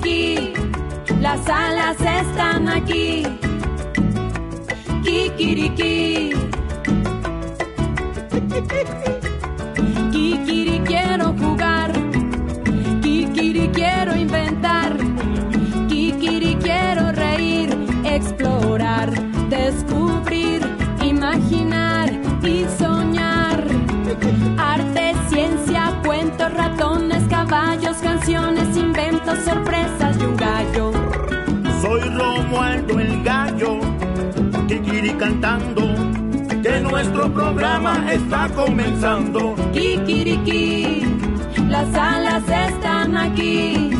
Kikiriki, las alas están aquí. Kikiriki. Kikiri quiero jugar. Kikiri quiero inventar. Kikiri quiero reír, explorar, descubrir, imaginar y soñar. Arte, ciencia, cuentos, ratones, caballos, canciones, inventos, sorpresas y un gallo. Soy Romualdo el gallo, Kikiri cantando, que nuestro programa está comenzando. Kikiriki, las alas están aquí.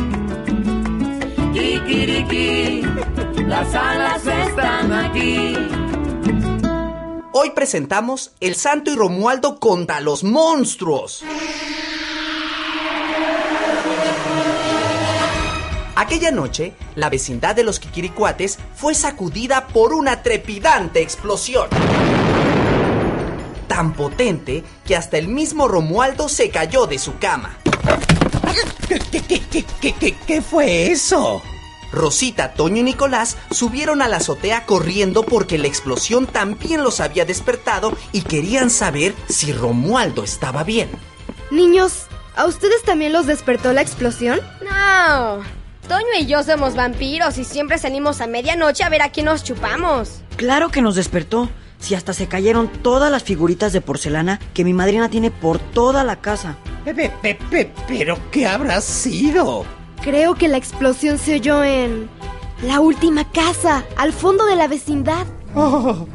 Kikiriki, las alas están aquí. Hoy presentamos El Santo y Romualdo contra los monstruos. Aquella noche, la vecindad de los Kikiricuates fue sacudida por una trepidante explosión. Tan potente que hasta el mismo Romualdo se cayó de su cama. ¿Qué, qué, qué, qué, qué, qué fue eso? Rosita, Toño y Nicolás subieron a la azotea corriendo porque la explosión también los había despertado y querían saber si Romualdo estaba bien. Niños, ¿a ustedes también los despertó la explosión? No. Toño y yo somos vampiros y siempre salimos a medianoche a ver a quién nos chupamos. Claro que nos despertó. Si hasta se cayeron todas las figuritas de porcelana que mi madrina tiene por toda la casa. Pepe, Pepe, pero ¿qué habrá sido? Creo que la explosión se oyó en la última casa, al fondo de la vecindad. Oh,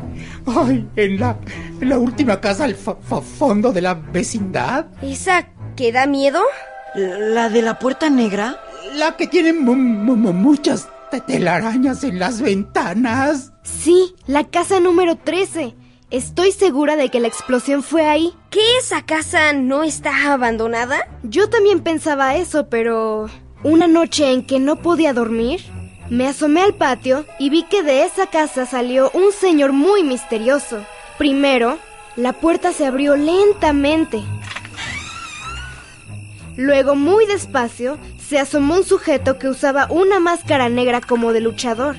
ay, en la, en la última casa al fa- fa- fondo de la vecindad. ¿Esa que da miedo? ¿La de la puerta negra? La que tiene mu- mu- mu- muchas te- telarañas en las ventanas. Sí, la casa número 13. Estoy segura de que la explosión fue ahí. ¿Que esa casa no está abandonada? Yo también pensaba eso, pero... Una noche en que no podía dormir, me asomé al patio y vi que de esa casa salió un señor muy misterioso. Primero, la puerta se abrió lentamente. Luego, muy despacio, se asomó un sujeto que usaba una máscara negra como de luchador.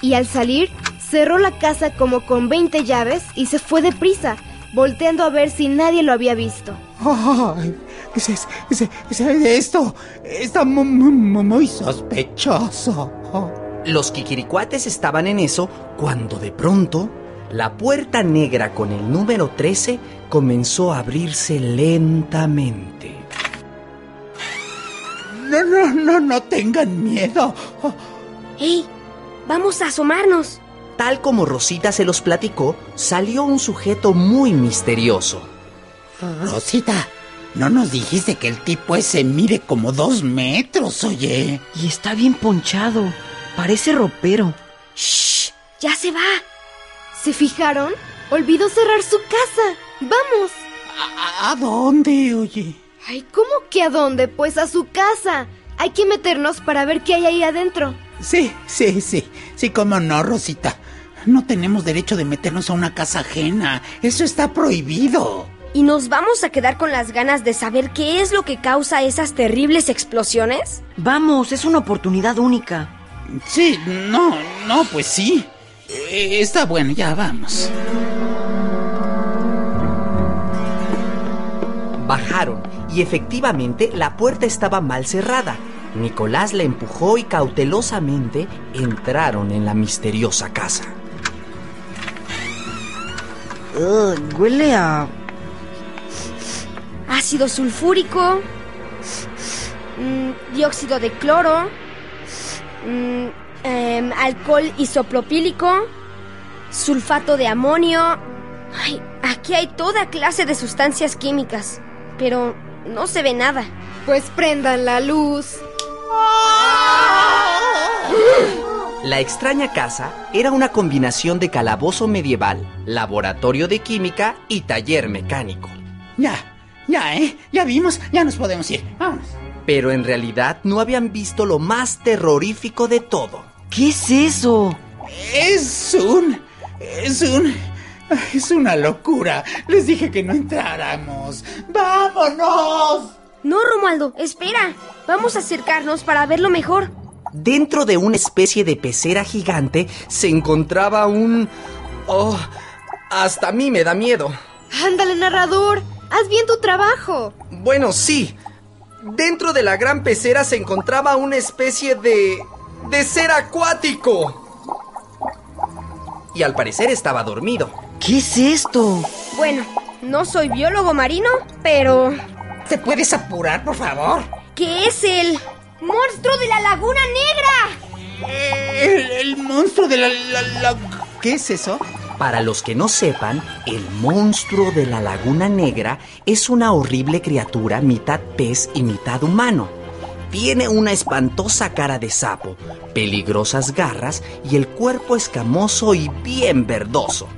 Y al salir, cerró la casa como con 20 llaves y se fue deprisa, volteando a ver si nadie lo había visto. Ese, ese, ese- esto está mu- mu- mu- muy sospechoso. Los Kikiricuates estaban en eso cuando de pronto la puerta negra con el número 13 comenzó a abrirse lentamente. No, no, no, no tengan miedo. ¡Ey! Vamos a asomarnos. Tal como Rosita se los platicó, salió un sujeto muy misterioso. Rosita, no nos dijiste que el tipo ese mide como dos metros, oye. Y está bien ponchado. Parece ropero. ¡Shh! ¡Ya se va! ¿Se fijaron? Olvidó cerrar su casa. ¡Vamos! ¿A, a dónde, oye? Ay, ¿cómo que a dónde? Pues a su casa. Hay que meternos para ver qué hay ahí adentro. Sí, sí, sí. Sí, cómo no, Rosita. No tenemos derecho de meternos a una casa ajena. Eso está prohibido. ¿Y nos vamos a quedar con las ganas de saber qué es lo que causa esas terribles explosiones? Vamos, es una oportunidad única. Sí, no, no, pues sí. Eh, Está bueno, ya vamos. Bajaron y efectivamente la puerta estaba mal cerrada. Nicolás la empujó y cautelosamente entraron en la misteriosa casa. Huele a... Ácido sulfúrico, mm, dióxido de cloro, mm, em, alcohol isopropílico, sulfato de amonio. Ay, aquí hay toda clase de sustancias químicas, pero no se ve nada. Pues prendan la luz. La extraña casa era una combinación de calabozo medieval, laboratorio de química y taller mecánico. Ya, ya, ¿eh? Ya vimos, ya nos podemos ir. Vámonos. Pero en realidad no habían visto lo más terrorífico de todo. ¿Qué es eso? Es un... Es un... Es una locura. Les dije que no entráramos. ¡Vámonos! No, Romualdo, espera. Vamos a acercarnos para verlo mejor. Dentro de una especie de pecera gigante se encontraba un... Oh, hasta a mí me da miedo. Ándale, narrador. Haz bien tu trabajo. Bueno, sí. Dentro de la gran pecera se encontraba una especie de... de ser acuático. Y al parecer estaba dormido. ¿Qué es esto? Bueno, no soy biólogo marino, pero... ¿Te puedes apurar, por favor? ¿Qué es el monstruo de la laguna negra? El, el monstruo de la, la, la- ¿Qué es eso? Para los que no sepan, el monstruo de la Laguna Negra es una horrible criatura mitad pez y mitad humano. Tiene una espantosa cara de sapo, peligrosas garras y el cuerpo escamoso y bien verdoso.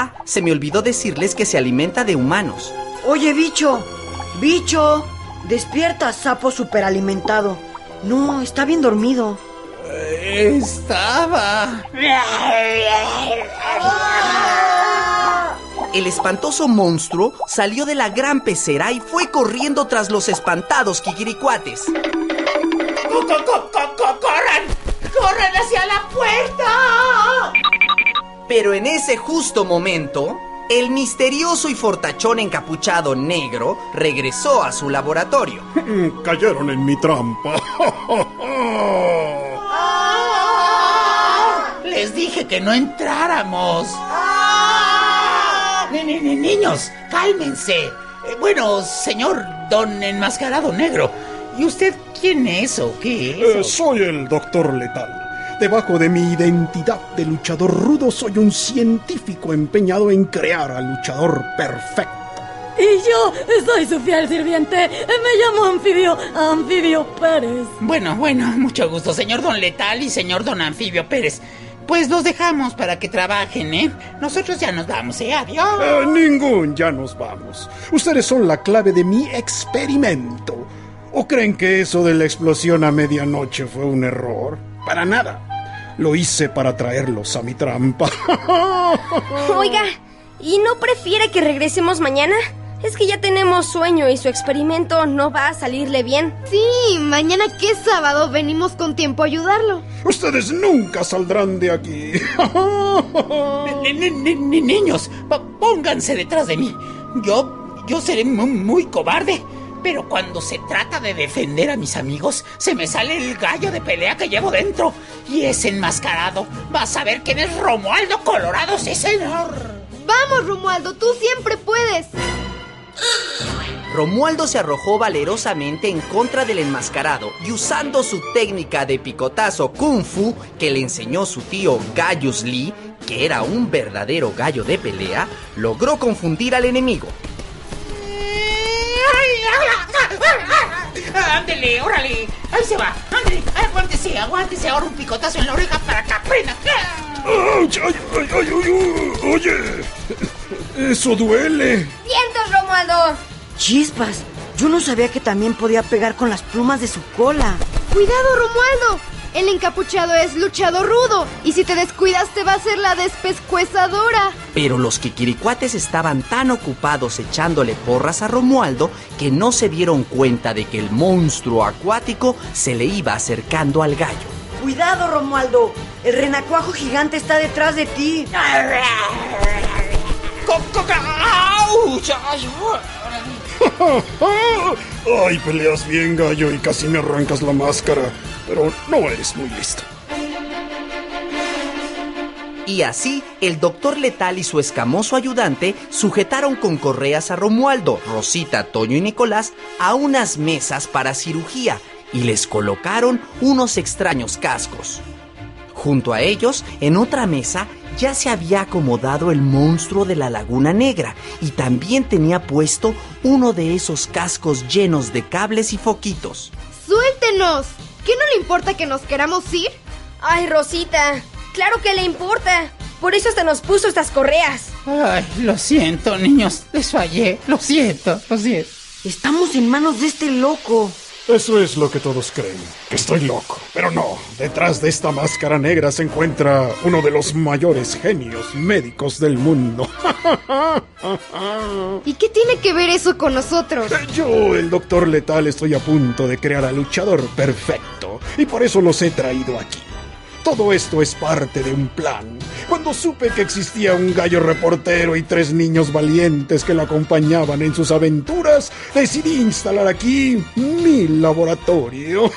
Ah, se me olvidó decirles que se alimenta de humanos. Oye, bicho. Bicho. Despierta, sapo superalimentado. No, está bien dormido. Estaba. El espantoso monstruo salió de la gran pecera y fue corriendo tras los espantados kikiricuates. ¡Co- co- co- co- co- ¡Corran! ¡Corran hacia la puerta! Pero en ese justo momento, el misterioso y fortachón encapuchado negro regresó a su laboratorio. Cayeron en mi trampa. Les dije que no entráramos. Ni- ni- ni- niños, cálmense. Eh, bueno, señor don enmascarado negro. ¿Y usted quién es o qué Eh, es? soy el doctor letal. Debajo de mi identidad de luchador rudo soy un científico empeñado en crear al luchador perfecto. Y yo soy su fiel sirviente. Me llamo Anfibio, Anfibio Pérez. Bueno, bueno, mucho gusto, señor don Letal y señor don Anfibio Pérez. Pues los dejamos para que trabajen, ¿eh? Nosotros ya nos vamos, ¿eh? Adiós. Eh, ningún, ya nos vamos. Ustedes son la clave de mi experimento. ¿O creen que eso de la explosión a medianoche fue un error? Para nada. Lo hice para traerlos a mi trampa. Oiga, ¿y no prefiere que regresemos mañana? Es que ya tenemos sueño y su experimento no va a salirle bien. Sí, mañana que es sábado venimos con tiempo a ayudarlo. Ustedes nunca saldrán de aquí. Ni- ni- ni- ni- niños, pónganse detrás de mí. Yo, yo seré mu- muy, cobarde. Pero cuando se trata de defender a mis amigos, se me sale el gallo de pelea que llevo dentro. Y ese enmascarado va a saber quién es Romualdo Colorado, sí señor. Vamos, Romualdo, tú siempre puedes. Romualdo se arrojó valerosamente en contra del enmascarado y usando su técnica de picotazo kung fu que le enseñó su tío Gaius Lee, que era un verdadero gallo de pelea, logró confundir al enemigo. Ándele, órale. Ahí se va. Ándele, aguántese, aguántese ahora un picotazo en la oreja para que aprenda. ¡Auch! ¡Ay, ay, ay, ay! Oye, eso duele. ¡Vientos, Romualdo! Chispas. Yo no sabía que también podía pegar con las plumas de su cola. Cuidado, Romualdo. El encapuchado es luchador rudo y si te descuidas te va a hacer la despescuezadora. Pero los kikiricuates estaban tan ocupados echándole porras a Romualdo que no se dieron cuenta de que el monstruo acuático se le iba acercando al gallo. Cuidado, Romualdo. El renacuajo gigante está detrás de ti. Ay, peleas bien, gallo, y casi me arrancas la máscara. Pero no eres muy listo. Y así, el doctor letal y su escamoso ayudante sujetaron con correas a Romualdo, Rosita, Toño y Nicolás a unas mesas para cirugía y les colocaron unos extraños cascos. Junto a ellos, en otra mesa, ya se había acomodado el monstruo de la Laguna Negra y también tenía puesto uno de esos cascos llenos de cables y foquitos. ¡Suéltenos! ¿Qué no le importa que nos queramos ir? Ay, Rosita, claro que le importa. Por eso hasta nos puso estas correas. Ay, lo siento, niños. Les fallé. Lo siento, lo siento. Estamos en manos de este loco. Eso es lo que todos creen, que estoy loco. Pero no, detrás de esta máscara negra se encuentra uno de los mayores genios médicos del mundo. ¿Y qué tiene que ver eso con nosotros? Yo, el doctor letal, estoy a punto de crear al luchador perfecto y por eso los he traído aquí. Todo esto es parte de un plan. Cuando supe que existía un gallo reportero y tres niños valientes que lo acompañaban en sus aventuras, decidí instalar aquí mi laboratorio.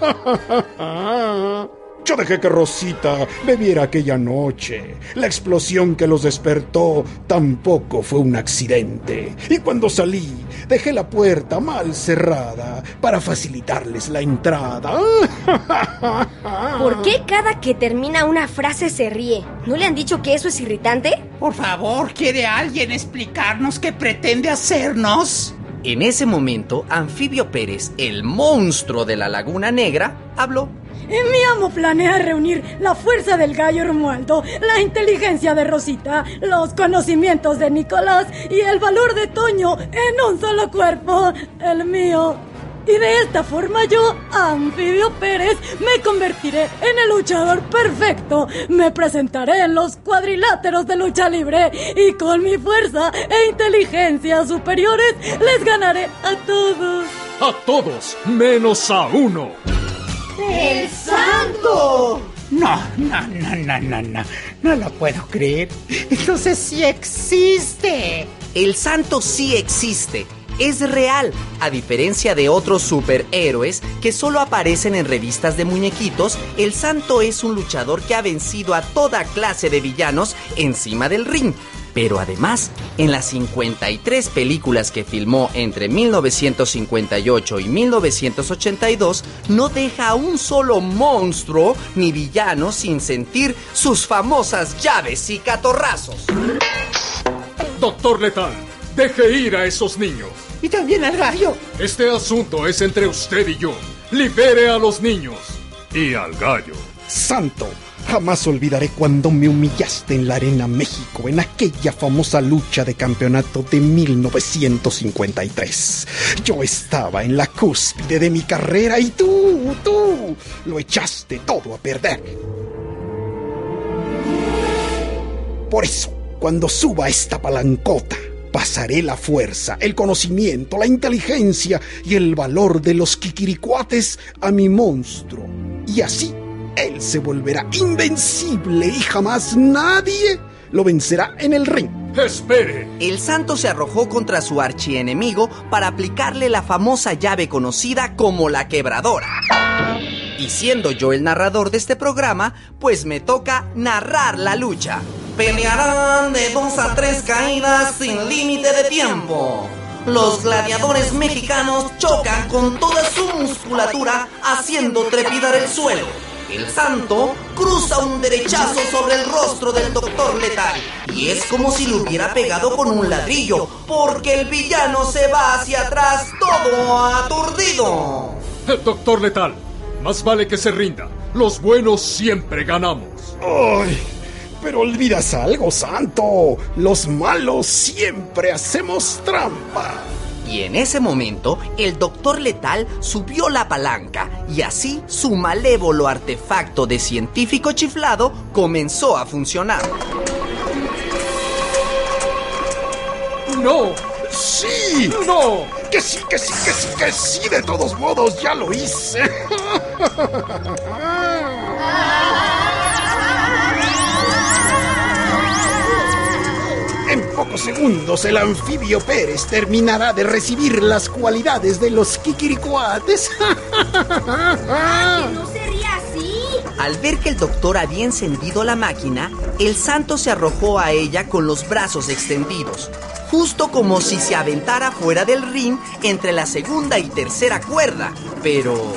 Yo dejé que Rosita bebiera aquella noche. La explosión que los despertó tampoco fue un accidente. Y cuando salí, dejé la puerta mal cerrada para facilitarles la entrada. ¿Por qué cada que termina una frase se ríe? ¿No le han dicho que eso es irritante? Por favor, ¿quiere alguien explicarnos qué pretende hacernos? En ese momento, Anfibio Pérez, el monstruo de la Laguna Negra, habló. Mi amo planea reunir la fuerza del gallo Romualdo, la inteligencia de Rosita, los conocimientos de Nicolás y el valor de Toño en un solo cuerpo, el mío. Y de esta forma yo, Anfibio Pérez, me convertiré en el luchador perfecto. Me presentaré en los cuadriláteros de lucha libre y con mi fuerza e inteligencia superiores les ganaré a todos. A todos, menos a uno. ¡El santo! No, no, no, no, no, no. No lo puedo creer. Entonces sí existe. El santo sí existe. Es real, a diferencia de otros superhéroes que solo aparecen en revistas de muñequitos, el santo es un luchador que ha vencido a toda clase de villanos encima del ring. Pero además, en las 53 películas que filmó entre 1958 y 1982, no deja a un solo monstruo ni villano sin sentir sus famosas llaves y catorrazos. Doctor Letal, deje ir a esos niños. Y también al gallo. Este asunto es entre usted y yo. Libere a los niños y al gallo. Santo, jamás olvidaré cuando me humillaste en la Arena México en aquella famosa lucha de campeonato de 1953. Yo estaba en la cúspide de mi carrera y tú, tú, lo echaste todo a perder. Por eso, cuando suba esta palancota, pasaré la fuerza, el conocimiento, la inteligencia y el valor de los kikiricuates a mi monstruo. Y así, él se volverá invencible y jamás nadie lo vencerá en el ring. Espere. El santo se arrojó contra su archienemigo para aplicarle la famosa llave conocida como la quebradora. Y siendo yo el narrador de este programa, pues me toca narrar la lucha. Pelearán de dos a tres caídas sin límite de tiempo. Los gladiadores mexicanos chocan con toda su musculatura haciendo trepidar el suelo. El santo cruza un derechazo sobre el rostro del doctor letal y es como si lo hubiera pegado con un ladrillo, porque el villano se va hacia atrás todo aturdido. Doctor Letal, más vale que se rinda. Los buenos siempre ganamos. ¡Ay! Pero olvidas algo, Santo. Los malos siempre hacemos trampa. Y en ese momento, el doctor letal subió la palanca y así su malévolo artefacto de científico chiflado comenzó a funcionar. ¡No! ¡Sí! ¡No! Que sí, que sí, que sí, que sí, de todos modos, ya lo hice. pocos segundos el anfibio Pérez terminará de recibir las cualidades de los kikiricuates. ¡No se ría así! Al ver que el doctor había encendido la máquina, el santo se arrojó a ella con los brazos extendidos, justo como si se aventara fuera del ring entre la segunda y tercera cuerda. Pero...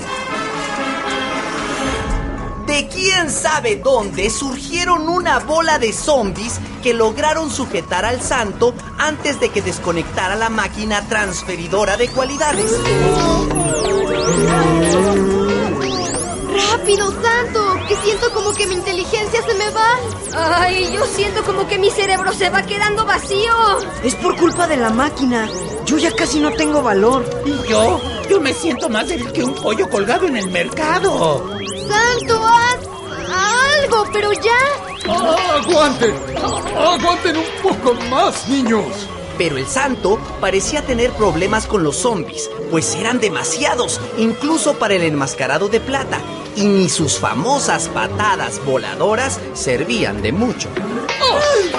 De quién sabe dónde surgieron una bola de zombies que lograron sujetar al santo antes de que desconectara la máquina transferidora de cualidades. ¡Rápido, Santo! Que siento como que mi inteligencia se me va. Ay, yo siento como que mi cerebro se va quedando vacío. Es por culpa de la máquina. Yo ya casi no tengo valor. Y yo, yo me siento más débil que un pollo colgado en el mercado. Santo, haz algo, pero ya. ¡Aguanten! ¡Aguanten un poco más, niños! Pero el santo parecía tener problemas con los zombies, pues eran demasiados, incluso para el enmascarado de plata, y ni sus famosas patadas voladoras servían de mucho. Ay,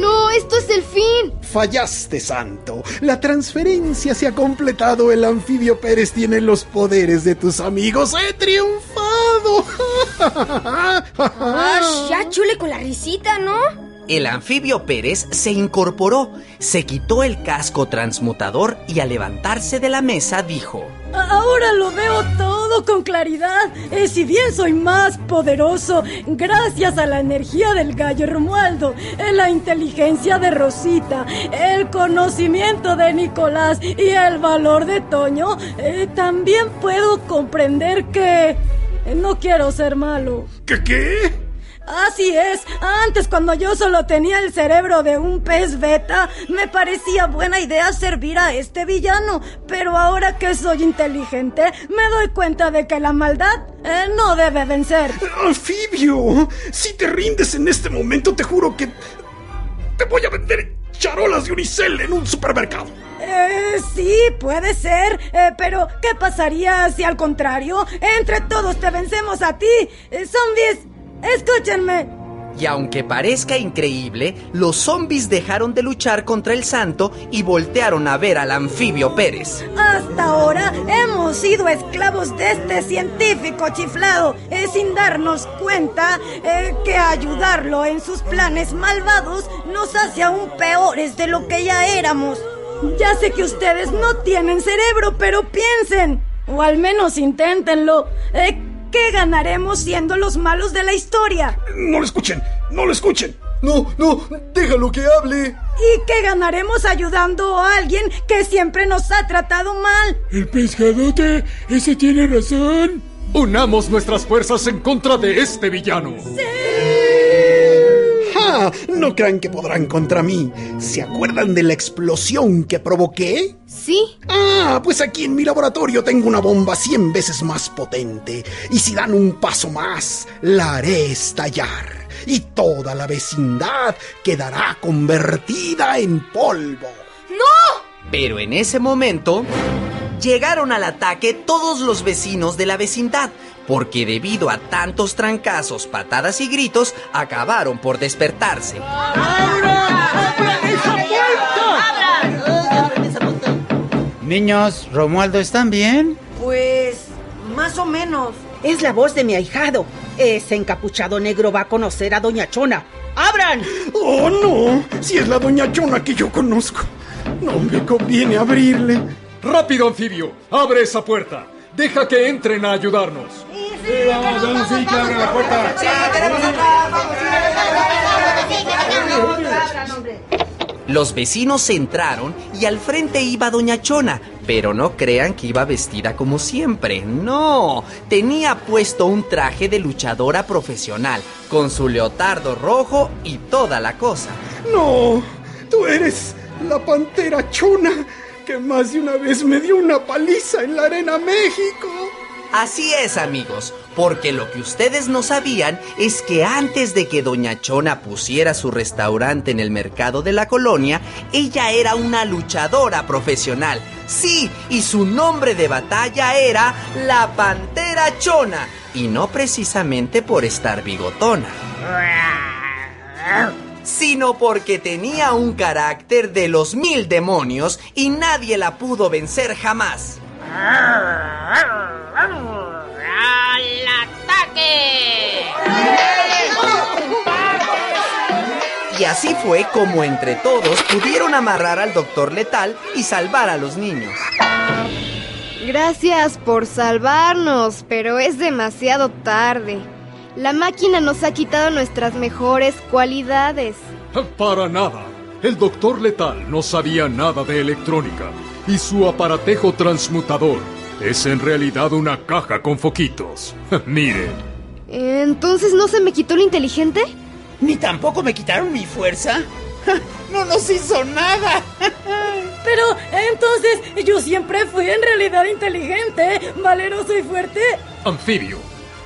no, esto es el fin. Fallaste, Santo. La transferencia se ha completado. El anfibio Pérez tiene los poderes de tus amigos. ¡He triunfado! Ah, ya chule con la risita, ¿no? El anfibio Pérez se incorporó, se quitó el casco transmutador y al levantarse de la mesa dijo... Ahora lo veo todo con claridad. Eh, si bien soy más poderoso, gracias a la energía del gallo Romualdo, eh, la inteligencia de Rosita, el conocimiento de Nicolás y el valor de Toño, eh, también puedo comprender que eh, no quiero ser malo. ¿Qué qué? Así es, antes cuando yo solo tenía el cerebro de un pez beta, me parecía buena idea servir a este villano, pero ahora que soy inteligente, me doy cuenta de que la maldad eh, no debe vencer. Anfibio, si te rindes en este momento, te juro que te voy a vender charolas de unicel en un supermercado. Eh, sí, puede ser, eh, pero ¿qué pasaría si al contrario, entre todos te vencemos a ti? Eh, zombies, escúchenme. Y aunque parezca increíble, los zombies dejaron de luchar contra el santo y voltearon a ver al anfibio Pérez. Hasta ahora hemos sido esclavos de este científico chiflado, eh, sin darnos cuenta eh, que ayudarlo en sus planes malvados nos hace aún peores de lo que ya éramos. Ya sé que ustedes no tienen cerebro, pero piensen, o al menos inténtenlo. Eh, ¿Qué ganaremos siendo los malos de la historia? No lo escuchen, no lo escuchen. No, no, déjalo que hable. ¿Y qué ganaremos ayudando a alguien que siempre nos ha tratado mal? El pescadote, ese tiene razón. Unamos nuestras fuerzas en contra de este villano. ¡Ja! No crean que podrán contra mí. ¿Se acuerdan de la explosión que provoqué? Sí. Ah, pues aquí en mi laboratorio tengo una bomba 100 veces más potente. Y si dan un paso más, la haré estallar. Y toda la vecindad quedará convertida en polvo. Pero en ese momento llegaron al ataque todos los vecinos de la vecindad, porque debido a tantos trancazos, patadas y gritos, acabaron por despertarse. Niños, Romualdo, ¿están bien? Pues, más o menos. Es la voz de mi ahijado. Ese encapuchado negro va a conocer a Doña Chona. ¡Abran! ¡Oh, no! Si es la doña Chona que yo conozco. No me conviene abrirle. ¡Rápido, anfibio! ¡Abre esa puerta! ¡Deja que entren a ayudarnos! Los vecinos entraron y al frente iba Doña Chona, pero no crean que iba vestida como siempre, no, tenía puesto un traje de luchadora profesional, con su leotardo rojo y toda la cosa. No, tú eres la pantera chona que más de una vez me dio una paliza en la Arena México. Así es, amigos, porque lo que ustedes no sabían es que antes de que Doña Chona pusiera su restaurante en el mercado de la colonia, ella era una luchadora profesional. Sí, y su nombre de batalla era la Pantera Chona, y no precisamente por estar bigotona sino porque tenía un carácter de los mil demonios y nadie la pudo vencer jamás. ¡Al ataque! Y así fue como entre todos pudieron amarrar al doctor letal y salvar a los niños. Gracias por salvarnos, pero es demasiado tarde. La máquina nos ha quitado nuestras mejores cualidades. Para nada. El doctor letal no sabía nada de electrónica y su aparatejo transmutador es en realidad una caja con foquitos. Miren. ¿Entonces no se me quitó lo inteligente? Ni tampoco me quitaron mi fuerza. No nos hizo nada. Pero entonces yo siempre fui en realidad inteligente, valeroso y fuerte. Anfibio,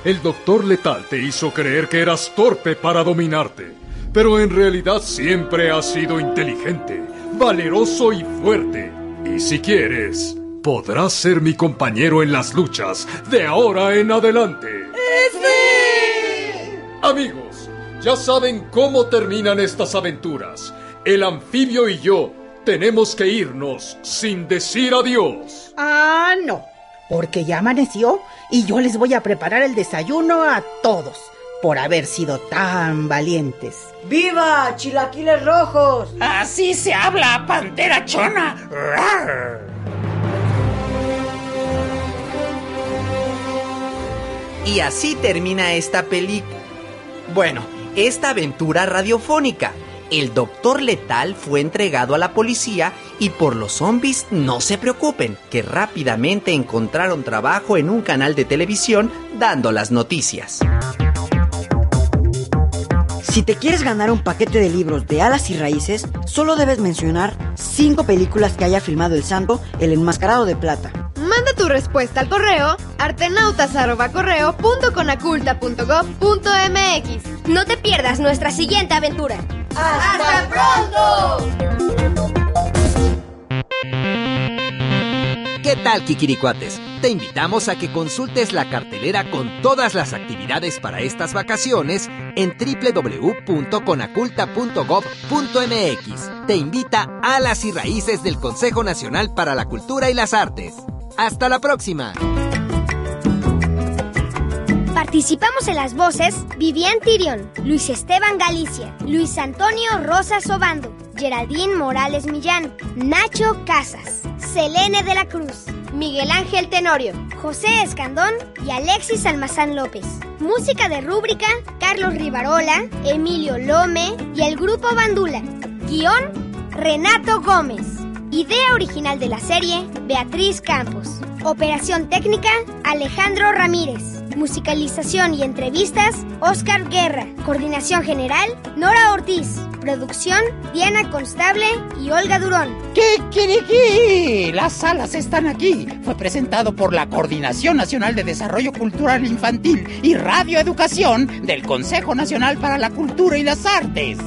el doctor letal te hizo creer que eras torpe para dominarte, pero en realidad siempre has sido inteligente, valeroso y fuerte. Y si quieres, podrás ser mi compañero en las luchas de ahora en adelante. ¡Sí! Amigos, ya saben cómo terminan estas aventuras. El anfibio y yo tenemos que irnos sin decir adiós. Ah, no, porque ya amaneció y yo les voy a preparar el desayuno a todos por haber sido tan valientes. ¡Viva, chilaquiles rojos! Así se habla, pantera chona. ¡Rar! Y así termina esta película. Bueno, esta aventura radiofónica. El doctor letal fue entregado a la policía y por los zombies no se preocupen, que rápidamente encontraron trabajo en un canal de televisión dando las noticias. Si te quieres ganar un paquete de libros de alas y raíces, solo debes mencionar cinco películas que haya filmado el santo, el enmascarado de plata. Manda tu respuesta al correo artenautas.correo.conaculta.gov.mx. No te pierdas nuestra siguiente aventura. ¡Hasta pronto! ¿Qué tal, Kikiricuates? Te invitamos a que consultes la cartelera con todas las actividades para estas vacaciones en www.conaculta.gov.mx. Te invita a las y raíces del Consejo Nacional para la Cultura y las Artes. ¡Hasta la próxima! Participamos en las voces Vivian Tirión, Luis Esteban Galicia, Luis Antonio Rosas Obando, Geraldine Morales Millán, Nacho Casas, Selene de la Cruz, Miguel Ángel Tenorio, José Escandón y Alexis Almazán López. Música de rúbrica Carlos Rivarola, Emilio Lome y el grupo Bandula. Guión Renato Gómez. Idea original de la serie Beatriz Campos. Operación técnica Alejandro Ramírez. Musicalización y entrevistas Oscar Guerra. Coordinación general Nora Ortiz. Producción Diana Constable y Olga Durón. ¿Qué quiere que? Las alas están aquí. Fue presentado por la Coordinación Nacional de Desarrollo Cultural Infantil y Radioeducación del Consejo Nacional para la Cultura y las Artes.